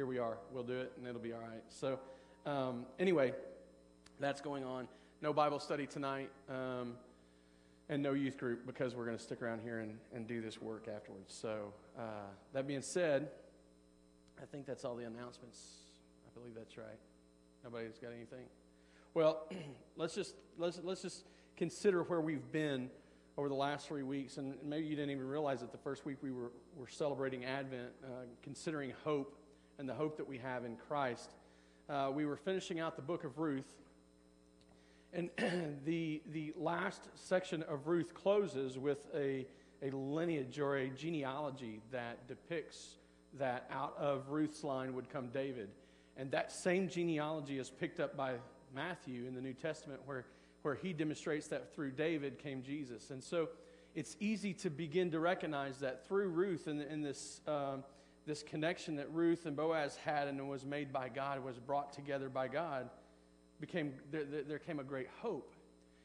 here we are. We'll do it, and it'll be all right. So, um, anyway, that's going on. No Bible study tonight, um, and no youth group because we're going to stick around here and, and do this work afterwards. So, uh, that being said, I think that's all the announcements. I believe that's right. Nobody's got anything. Well, let's just let's let's just consider where we've been over the last three weeks, and maybe you didn't even realize that the first week we were were celebrating Advent, uh, considering hope and the hope that we have in Christ. Uh, we were finishing out the book of Ruth, and the the last section of Ruth closes with a a lineage or a genealogy that depicts that out of Ruth's line would come David. And that same genealogy is picked up by Matthew in the New Testament, where, where he demonstrates that through David came Jesus. And so it's easy to begin to recognize that through Ruth and, and this, um, this connection that Ruth and Boaz had and was made by God, was brought together by God, became, there, there came a great hope.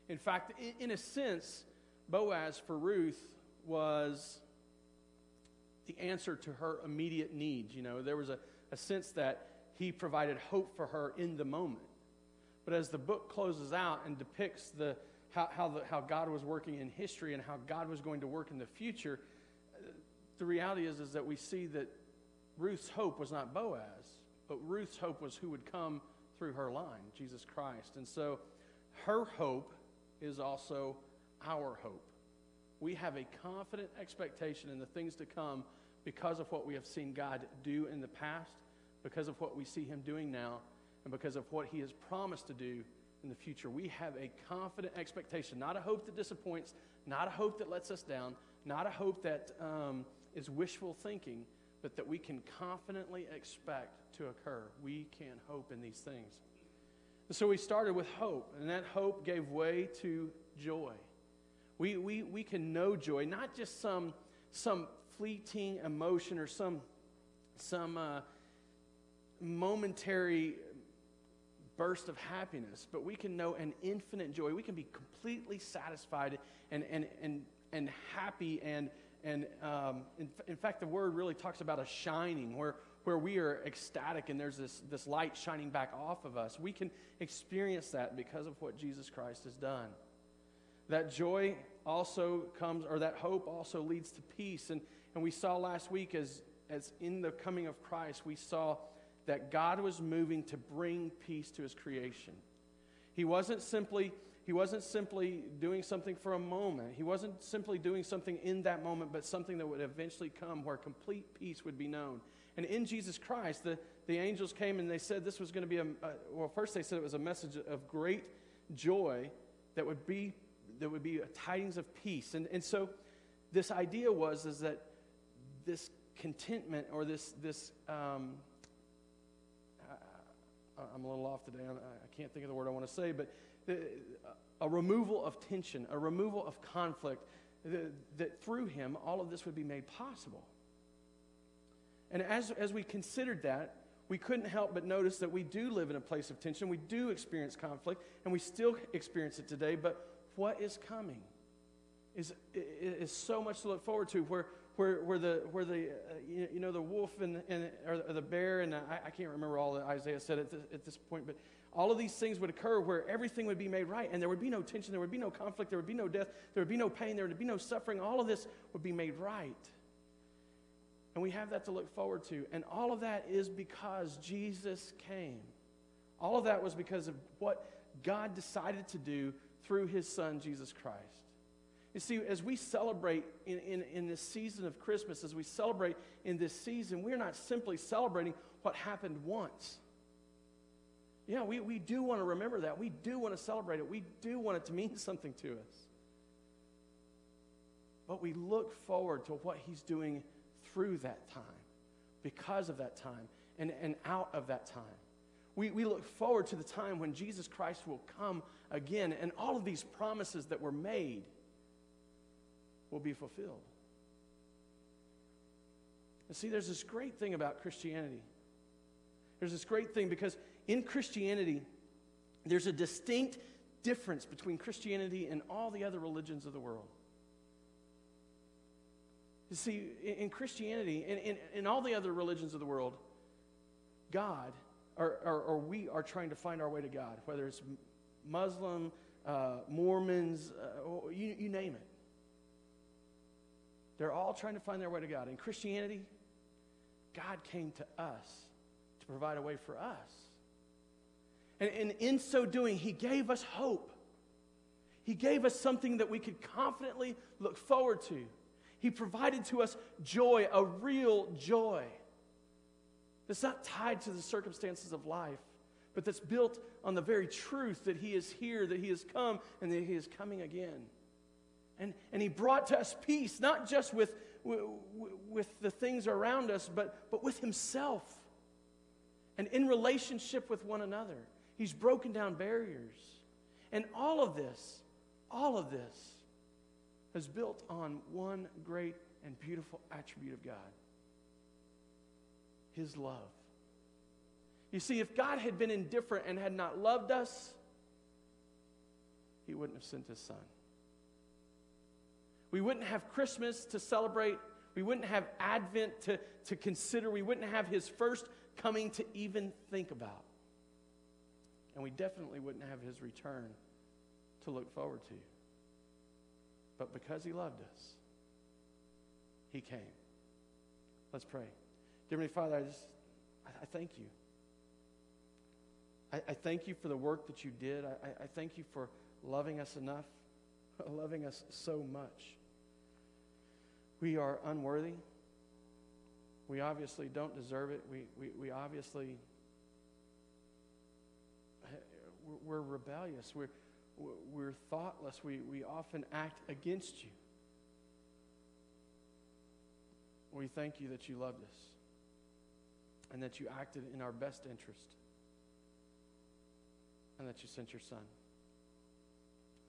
In fact, in, a sense, Boaz for Ruth was the answer to her immediate needs. You know, there was a, a sense that he provided hope for her in the moment. But as the book closes out and depicts the, how, how, the, how God was working in history and how God was going to work in the future, uh, the reality is, is that we see that Ruth's hope was not Boaz, but Ruth's hope was who would come through her line, Jesus Christ. And so her hope is also our hope. We have a confident expectation in the things to come because of what we have seen God do in the past, because of what we see Him doing now, and because of what He has promised to do in the future. We have a confident expectation, not a hope that disappoints, not a hope that lets us down, not a hope that um, is wishful thinking, but that we can confidently expect to occur. We can hope in these things. And so we started with hope, and that hope gave way to joy. We, we, we can know joy, not just some, some fleeting emotion or some, some uh, momentary burst of happiness, but we can know an infinite joy. We can be completely satisfied and, and, and, and happy. And, and um, in, in fact, the word really talks about a shining where, where we are ecstatic and there's this, this light shining back off of us. We can experience that because of what Jesus Christ has done. That joy also comes, or that hope also leads to peace. And, and we saw last week as, as in the coming of Christ, we saw that God was moving to bring peace to his creation. He wasn't simply he wasn't simply doing something for a moment. He wasn't simply doing something in that moment, but something that would eventually come where complete peace would be known. And in Jesus Christ, the, the angels came and they said this was going to be a, a well, first they said it was a message of great joy that would be there would be tidings of peace. And, and so this idea was is that this contentment or this, this um, I'm a little off today. I, can't think of the word I want to say, but a removal of tension, a removal of conflict, that through him all of this would be made possible. And as, as we considered that, we couldn't help but notice that we do live in a place of tension. We do experience conflict, and we still experience it today. But what is coming is, is so much to look forward to where, where, where the, where the uh, you, know, the wolf and, and or the bear, and I, I can't remember all that Isaiah said at this, at this point, but all of these things would occur where everything would be made right, and there would be no tension, there would be no conflict, there would be no death, there would be no pain, there would be no suffering. All of this would be made right. And we have that to look forward to. And all of that is because Jesus came. All of that was because of what God decided to do through his son, Jesus Christ. You see, as we celebrate in, in, in this season of Christmas, as we celebrate in this season, we're not simply celebrating what happened once. Yeah, we, we do want to remember that. We do want to celebrate it. We do want it to mean something to us. But we look forward to what he's doing through that time, because of that time, and, and out of that time. We, we look forward to the time when Jesus Christ will come again, and all of these promises that were made will be fulfilled. And see, there's this great thing about Christianity. There's this great thing because in Christianity, there's a distinct difference between Christianity and all the other religions of the world. You see, in Christianity and in, in all the other religions of the world, God, or, or, or we are trying to find our way to God, whether it's Muslim, uh, Mormons, uh, you, you name it. They're all trying to find their way to God. In Christianity, God came to us to provide a way for us. And, and in so doing, He gave us hope. He gave us something that we could confidently look forward to. He provided to us joy, a real joy that's not tied to the circumstances of life, but that's built on the very truth that He is here, that He has come, and that He is coming again. And, and He brought to us peace, not just with, with the things around us, but, but with Himself and in relationship with one another. He's broken down barriers. And all of this, all of this is built on one great and beautiful attribute of God His love. You see, if God had been indifferent and had not loved us, He wouldn't have sent His Son. We wouldn't have Christmas to celebrate. We wouldn't have Advent to, to consider. We wouldn't have His first coming to even think about. And we definitely wouldn't have His return to look forward to. But because He loved us, He came. Let's pray. Dear Heavenly Father, I just, I, thank you. I, I, thank you for the work that you did. I, I thank you for loving us enough, loving us so much. We are unworthy. We obviously don't deserve it. We, we, we obviously, we're rebellious. We're, we're thoughtless. We, we often act against you. We thank you that you loved us and that you acted in our best interest and that you sent your son.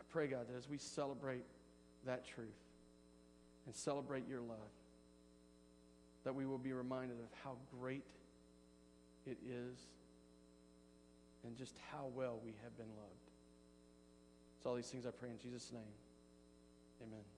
I pray, God, that as we celebrate that truth and celebrate your love, that we will be reminded of how great it is and just how well we have been loved. It's all these things I pray in Jesus' name. Amen.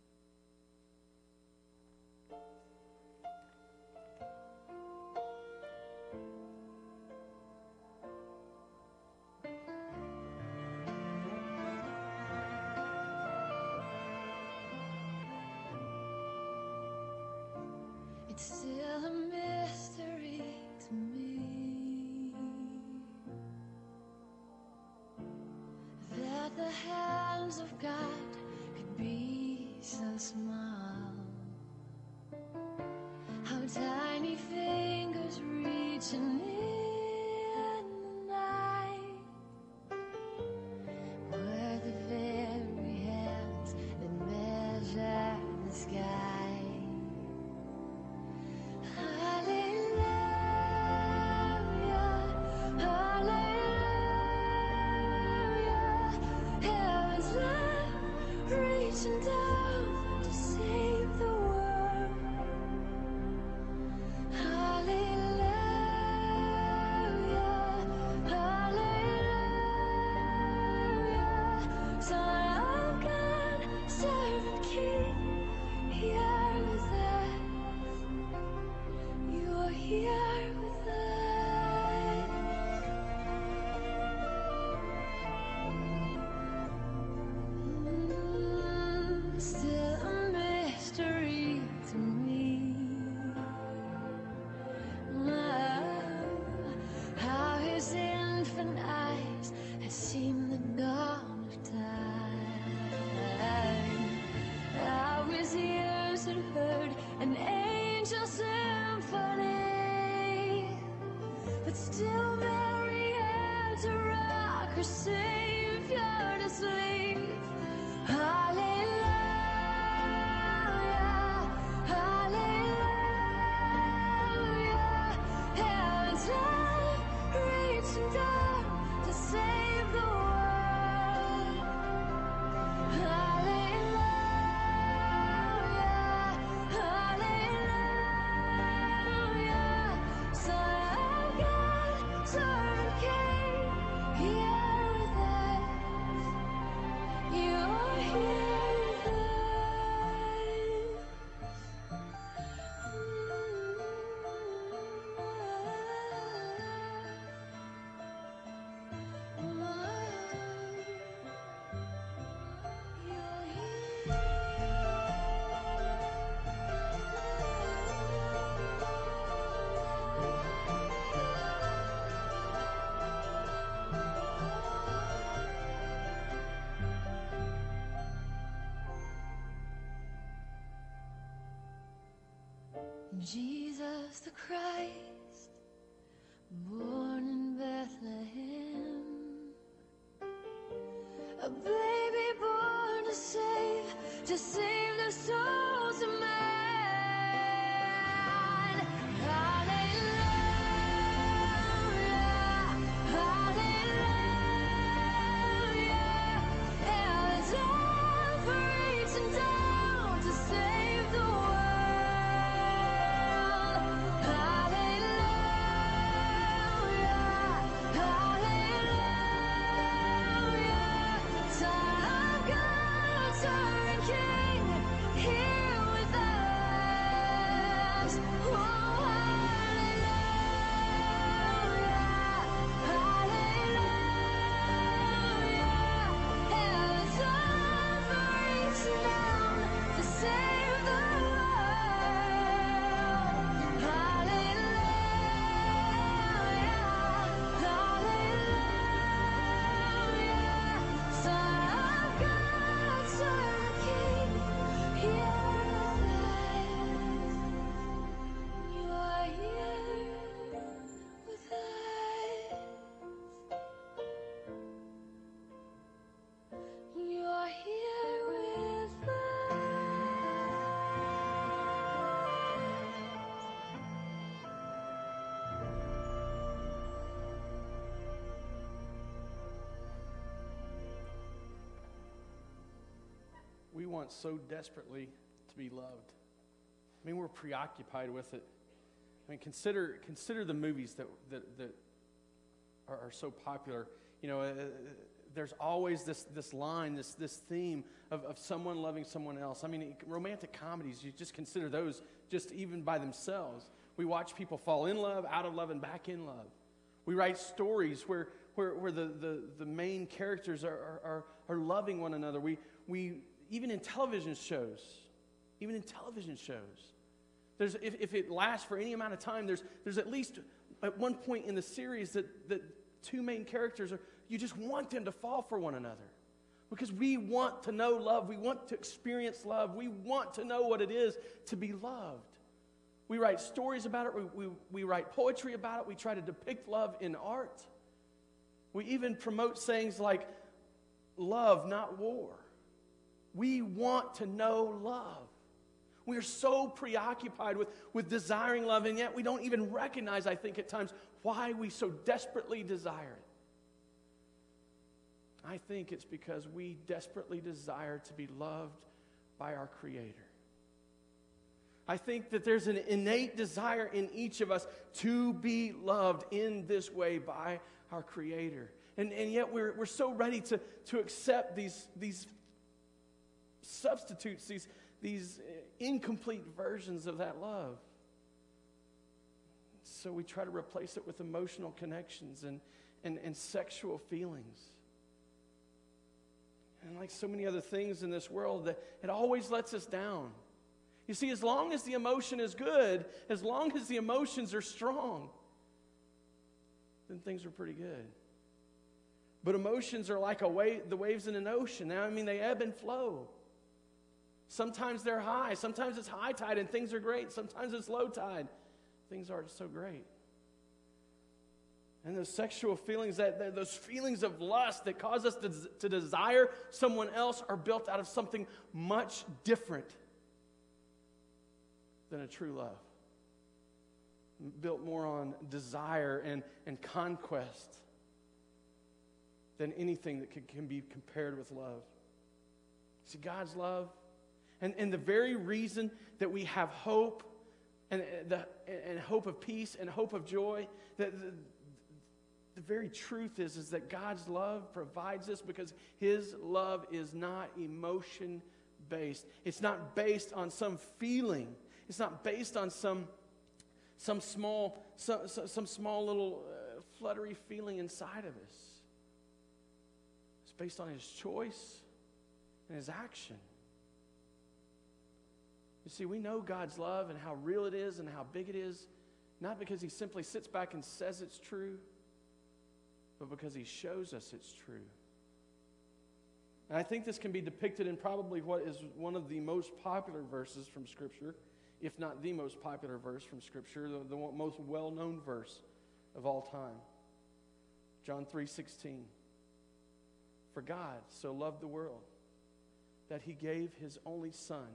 the hands of God could be so small. How tiny fingers reach and Okay. Yeah. Jesus the Christ, born in Bethlehem, a baby born to save, to save. Want so desperately to be loved. I mean, we're preoccupied with it. I mean, consider, consider the movies that, that, that are, are so popular. You know, uh, there's always this, this line, this, this theme of, of someone loving someone else. I mean, romantic comedies, you just consider those just even by themselves. We watch people fall in love, out of love, and back in love. We write stories where, where, where the, the, the main characters are, are, are, are loving one another. We, we, even in television shows, even in television shows, there's, if, if it lasts for any amount of time, there's, there's at least at one point in the series that, that two main characters are, you just want them to fall for one another. Because we want to know love. We want to experience love. We want to know what it is to be loved. We write stories about it. We, we, we write poetry about it. We try to depict love in art. We even promote sayings like love, not war. We want to know love. We are so preoccupied with, with desiring love, and yet we don't even recognize, I think, at times, why we so desperately desire it. I think it's because we desperately desire to be loved by our Creator. I think that there's an innate desire in each of us to be loved in this way by our Creator. And, and yet we're, we're so ready to, to accept these, these substitutes, these, these incomplete versions of that love. So we try to replace it with emotional connections and, and, and sexual feelings. And like so many other things in this world, that it always lets us down. You see, as long as the emotion is good, as long as the emotions are strong, then things are pretty good. But emotions are like a wave, the waves in an ocean. Now, I mean, they ebb and flow. Sometimes they're high. Sometimes it's high tide and things are great. Sometimes it's low tide. Things aren't so great. And those sexual feelings, that, those feelings of lust that cause us to, to desire someone else, are built out of something much different than a true love. Built more on desire and, and conquest than anything that can, can be compared with love. See, God's love, and, and the very reason that we have hope and, the, and hope of peace and hope of joy, that the, the very truth is, is that God's love provides this because His love is not emotion based. It's not based on some feeling. It's not based on some, some, small, some, some small little uh, fluttery feeling inside of us. It's based on His choice and His action. You see, we know God's love and how real it is and how big it is, not because He simply sits back and says it's true but because he shows us it's true. And I think this can be depicted in probably what is one of the most popular verses from Scripture, if not the most popular verse from Scripture, the, the most well known verse of all time. John 3 16. For God so loved the world that he gave his only Son,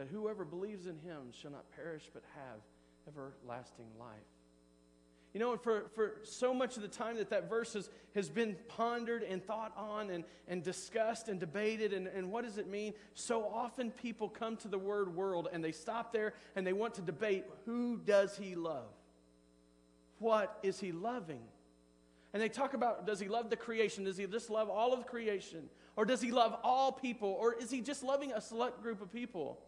that whoever believes in him shall not perish but have everlasting life. You know, for, for so much of the time that that verse has, has been pondered and thought on and, and discussed and debated, and, and what does it mean? So often people come to the word world and they stop there and they want to debate who does he love? What is he loving? And they talk about does he love the creation? Does he just love all of creation? Or does he love all people? Or is he just loving a select group of people?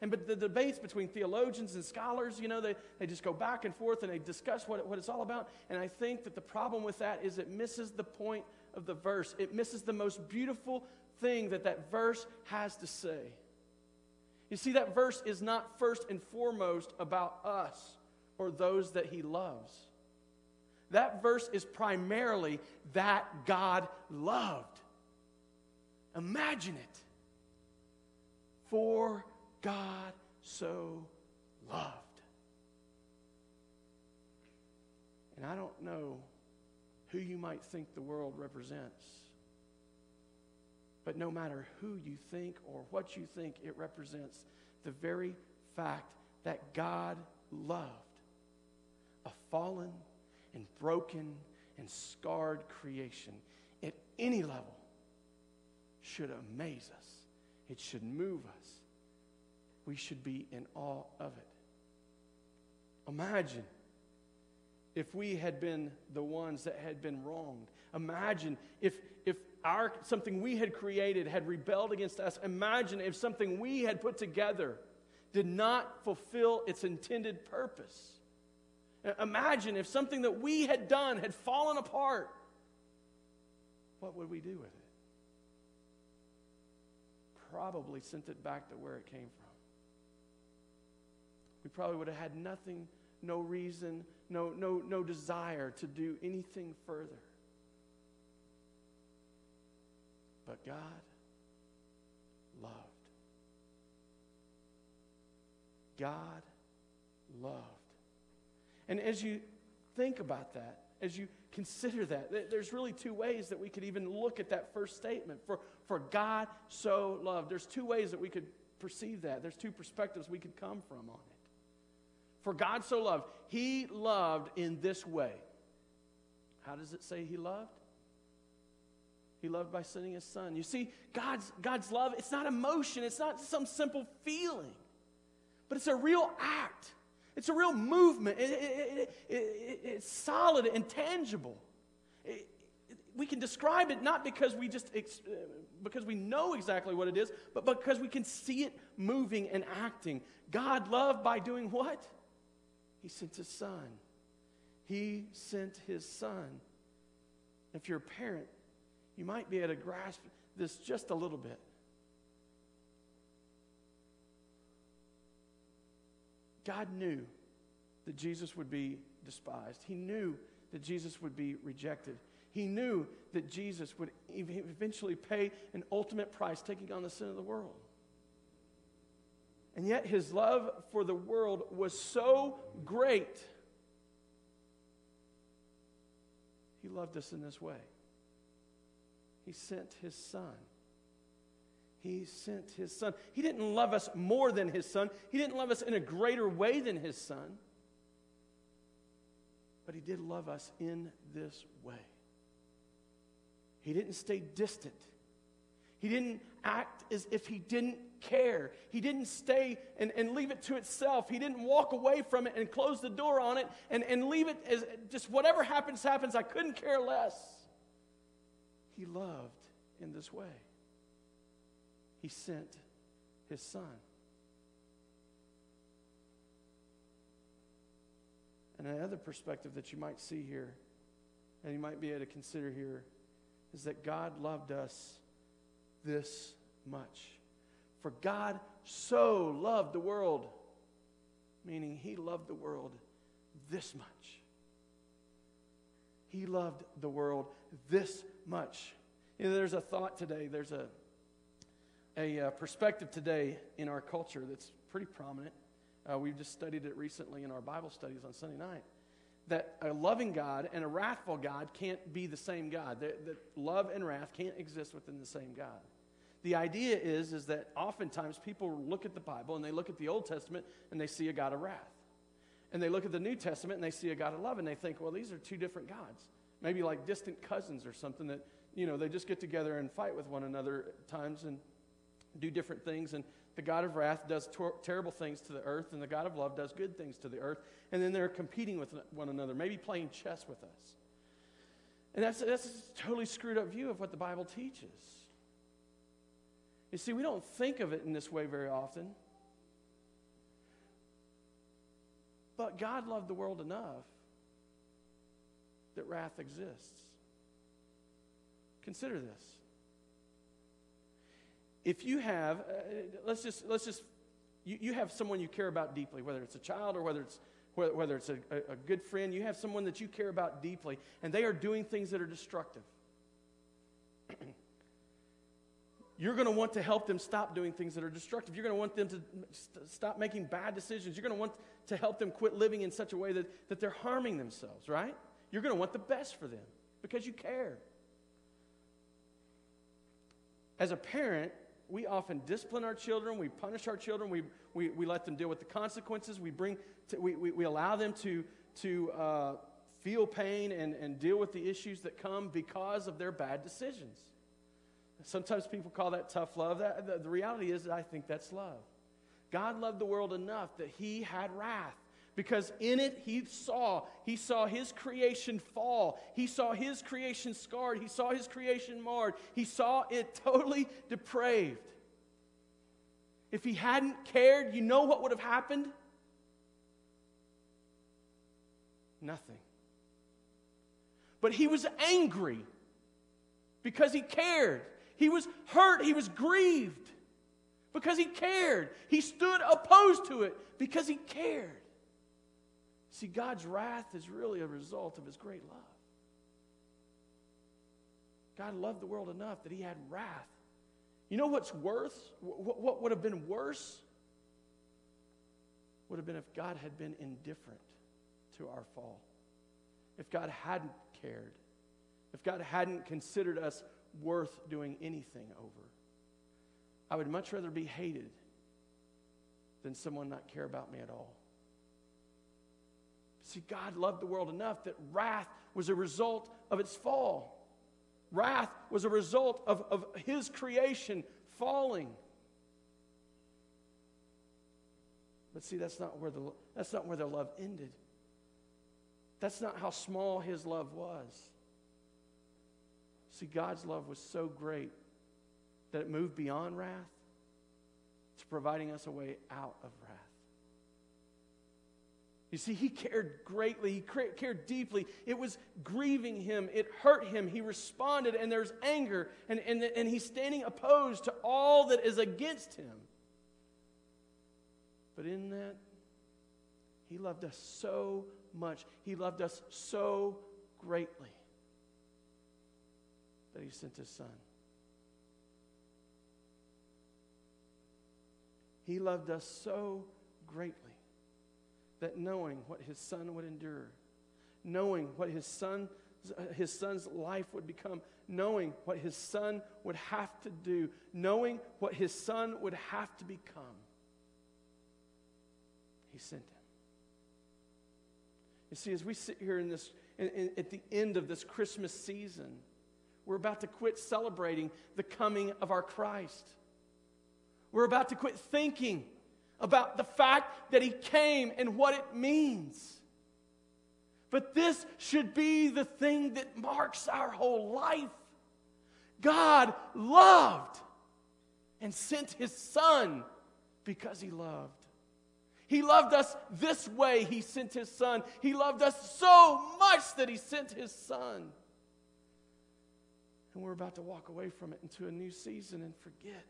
And but the debates between theologians and scholars, you know, they, they just go back and forth and they discuss what, what it's all about. And I think that the problem with that is it misses the point of the verse. It misses the most beautiful thing that that verse has to say. You see, that verse is not first and foremost about us or those that he loves. That verse is primarily that God loved. Imagine it. For God so loved. And I don't know who you might think the world represents. But no matter who you think or what you think it represents, the very fact that God loved a fallen and broken and scarred creation at any level should amaze us. It should move us we should be in awe of it. Imagine if we had been the ones that had been wronged. Imagine if, if our, something we had created had rebelled against us. Imagine if something we had put together did not fulfill its intended purpose. Imagine if something that we had done had fallen apart. What would we do with it? Probably sent it back to where it came from we probably would have had nothing, no reason, no, no, no desire to do anything further. But God loved. God loved. And as you think about that, as you consider that, there's really two ways that we could even look at that first statement. For, for God so loved. There's two ways that we could perceive that. There's two perspectives we could come from on it. For God so loved, He loved in this way. How does it say He loved? He loved by sending His Son. You see, God's, God's love, it's not emotion, it's not some simple feeling, but it's a real act. It's a real movement. It, it, it, it's solid and tangible. we can describe it not because we just ex- uh, because we know exactly what it is, but because we can see it moving and acting. God loved by doing what? He sent his son. He sent his son. If you're a parent, you might be able to grasp this just a little bit. God knew that Jesus would be despised. He knew that Jesus would be rejected. He knew that Jesus would eventually pay an ultimate price, taking on the sin of the world. And yet his love for the world was so great. He loved us in this way. He sent his son. He sent his son. He didn't love us more than his son. He didn't love us in a greater way than his son. But he did love us in this way. He didn't stay distant. He didn't act as if he didn't care. He didn't stay and, and leave it to itself. He didn't walk away from it and close the door on it and, and leave it as just whatever happens, happens. I couldn't care less. He loved in this way. He sent his son. And another perspective that you might see here, and you might be able to consider here, is that God loved us this much. For God so loved the world, meaning He loved the world this much. He loved the world this much. You know, there's a thought today, there's a, a uh, perspective today in our culture that's pretty prominent. Uh, we've just studied it recently in our Bible studies on Sunday night. that a loving God and a wrathful God can't be the same God. That, that love and wrath can't exist within the same God. The idea is, is that oftentimes people look at the Bible and they look at the Old Testament and they see a God of wrath. And they look at the New Testament and they see a God of love and they think, well, these are two different gods. Maybe like distant cousins or something that, you know, they just get together and fight with one another at times and do different things. And the God of wrath does terrible things to the earth, and the God of love does good things to the earth. And then they're competing with one another, maybe playing chess with us. And that's, that's a totally screwed up view of what the Bible teaches. You see, we don't think of it in this way very often. But God loved the world enough that wrath exists. Consider this. If you have, uh, let's just, let's just, you, you have someone you care about deeply, whether it's a child or whether it's, whether, whether it's a, a, a good friend, you have someone that you care about deeply, and they are doing things that are destructive. You're going to want to help them stop doing things that are destructive. You're going to want them to st- stop making bad decisions. You're going to want to help them quit living in such a way that, that they're harming themselves, right? You're going to want the best for them because you care. As a parent, we often discipline our children, we punish our children, we, we, we let them deal with the consequences, we, bring to, we, we, we allow them to, to uh, feel pain and, and deal with the issues that come because of their bad decisions. Sometimes people call that tough love. That, the, the reality is, I think that's love. God loved the world enough that he had wrath because in it he saw he saw his creation fall. He saw his creation scarred. He saw his creation marred. He saw it totally depraved. If he hadn't cared you know what would have happened? Nothing. But he was angry because he cared he was hurt. He was grieved because he cared. He stood opposed to it because he cared. See, God's wrath is really a result of his great love. God loved the world enough that he had wrath. You know what's worse? What would have been worse? Would have been if God had been indifferent to our fall. If God hadn't cared. If God hadn't considered us worth doing anything over. I would much rather be hated than someone not care about me at all. See, God loved the world enough that wrath was a result of its fall. Wrath was a result of, of his creation falling. But see, that's not where the that's not where the love ended. That's not how small his love was. See, God's love was so great that it moved beyond wrath to providing us a way out of wrath. You see, he cared greatly. He cared deeply. It was grieving him. It hurt him. He responded, and there's anger, and, and, and he's standing opposed to all that is against him. But in that, he loved us so much. He loved us so greatly that he sent his son. He loved us so greatly that knowing what his son would endure, knowing what his son his son's life would become, knowing what his son would have to do, knowing what his son would have to become, he sent him. You see, as we sit here in this, in, in, at the end of this Christmas season, we're about to quit celebrating the coming of our Christ. We're about to quit thinking about the fact that He came and what it means. But this should be the thing that marks our whole life. God loved and sent His Son because He loved. He loved us this way, He sent His Son. He loved us so much that He sent His Son and we're about to walk away from it into a new season and forget.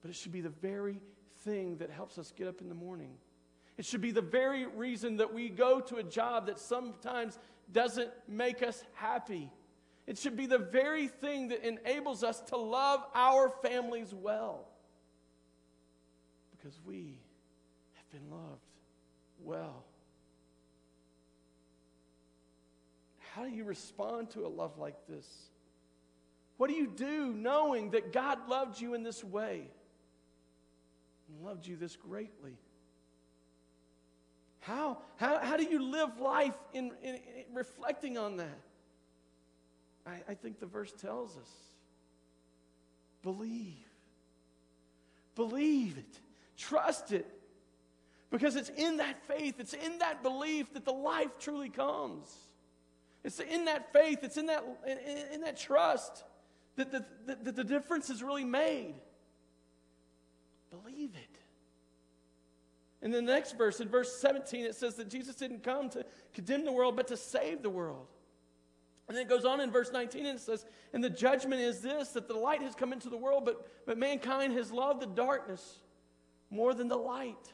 But it should be the very thing that helps us get up in the morning. It should be the very reason that we go to a job that sometimes doesn't make us happy. It should be the very thing that enables us to love our families well. Because we have been loved well. How do you respond to a love like this? What do you do knowing that God loved you in this way and loved you this greatly? How, how, how do you live life in, in, in reflecting on that? I, I think the verse tells us believe. Believe it. Trust it. Because it's in that faith, it's in that belief that the life truly comes. It's in that faith, it's in that, in, in that trust that the, that the difference is really made. Believe it. And then the next verse, in verse 17, it says that Jesus didn't come to condemn the world, but to save the world. And then it goes on in verse 19 and it says, And the judgment is this that the light has come into the world, but, but mankind has loved the darkness more than the light.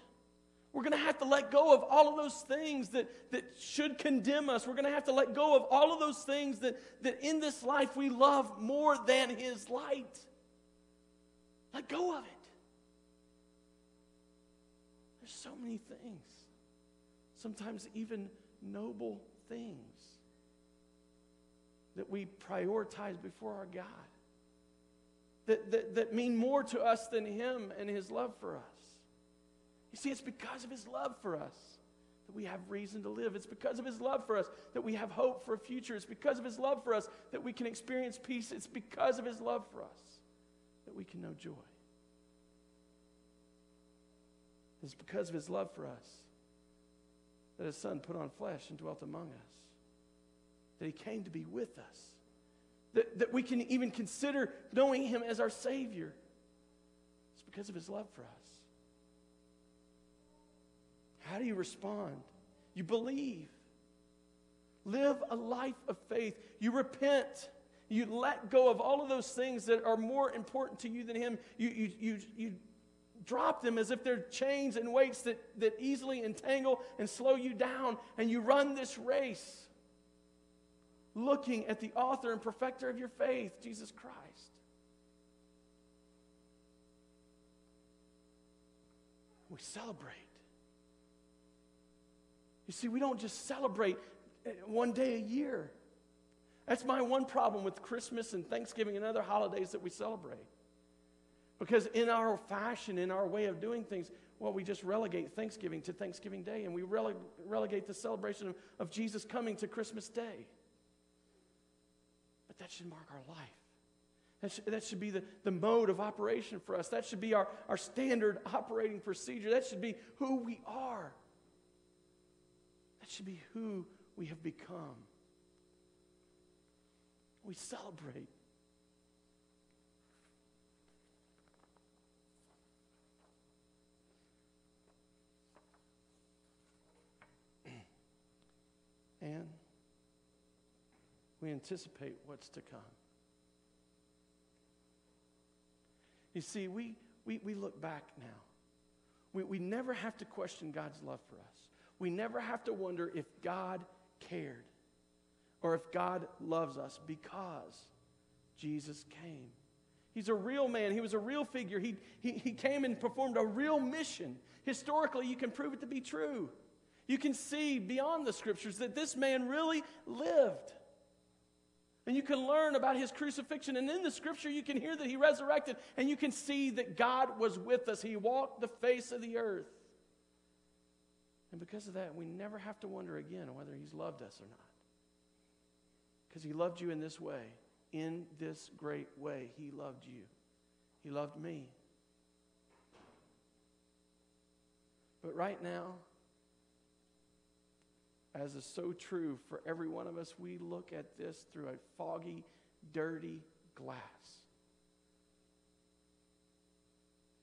We're going to have to let go of all of those things that, that should condemn us. We're going to have to let go of all of those things that, that in this life we love more than His light. Let go of it. There's so many things, sometimes even noble things that we prioritize before our God that, that, that mean more to us than Him and His love for us. You see, it's because of His love for us that we have reason to live. It's because of His love for us that we have hope for a future. It's because of His love for us that we can experience peace. It's because of His love for us that we can know joy. It's because of His love for us that His Son put on flesh and dwelt among us that He came to be with us, that, that we can even consider knowing Him as our Savior. It's because of His love for us. How do you respond? You believe. Live a life of faith. You repent. You let go of all of those things that are more important to you than Him. You, you, you, you drop them as if they're chains and weights that, that easily entangle and slow you down, and you run this race looking at the author and perfecter of your faith, Jesus Christ. We celebrate. You see, we don't just celebrate eh, one day a year. That's my one problem with Christmas and Thanksgiving and other holidays that we celebrate. Because in our fashion, in our way of doing things, well, we just relegate Thanksgiving to Thanksgiving Day and we rele- relegate the celebration of, of Jesus coming to Christmas Day But that should mark our life. That should, that should be the, the mode of operation for us. That should be our, our standard operating procedure. That should be who we are. That should be who we have become. We celebrate. and we anticipate what's to come. You see, we, we, we look back now. We, we never have to question God's love for us. We never have to wonder if God cared or if God loves us because Jesus came. He's a real man. He was a real figure. He, he, he came and performed a real mission. Historically, you can prove it to be true. You can see beyond the scriptures that this man really lived. And you can learn about his crucifixion. And in the scripture, you can hear that he resurrected. And you can see that God was with us. He walked the face of the earth. And because of that, we never have to wonder again whether he's loved us or not. Because he loved you in this way. In this great way, he loved you. He loved me. But right now, as is so true for every one of us, we look at this through a foggy, dirty glass.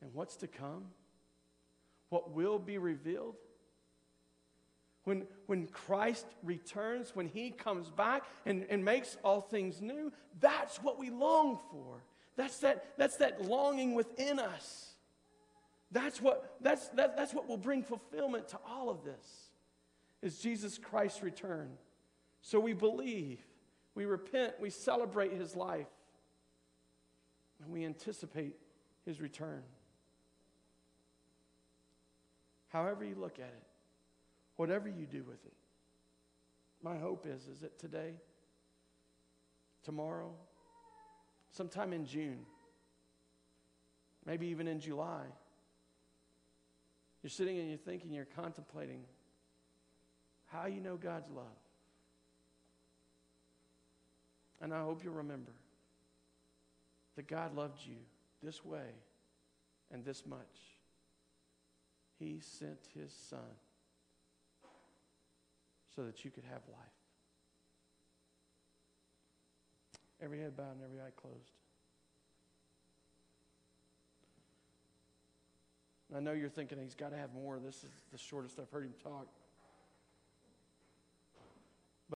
And what's to come? What will be revealed? When, when Christ returns, when he comes back and, and makes all things new, that's what we long for. That's that, that's that longing within us. That's what, that's, that, that's what will bring fulfillment to all of this is Jesus Christ's return. So we believe, we repent, we celebrate his life, and we anticipate his return. However, you look at it, whatever you do with it, My hope is, is it today? Tomorrow? Sometime in June? Maybe even in July? You're sitting and you're thinking, you're contemplating how you know God's love. And I hope you'll remember that God loved you this way and this much. He sent his son so that you could have life. Every head bowed and every eye closed. I know you're thinking he's got to have more. This is the shortest I've heard him talk.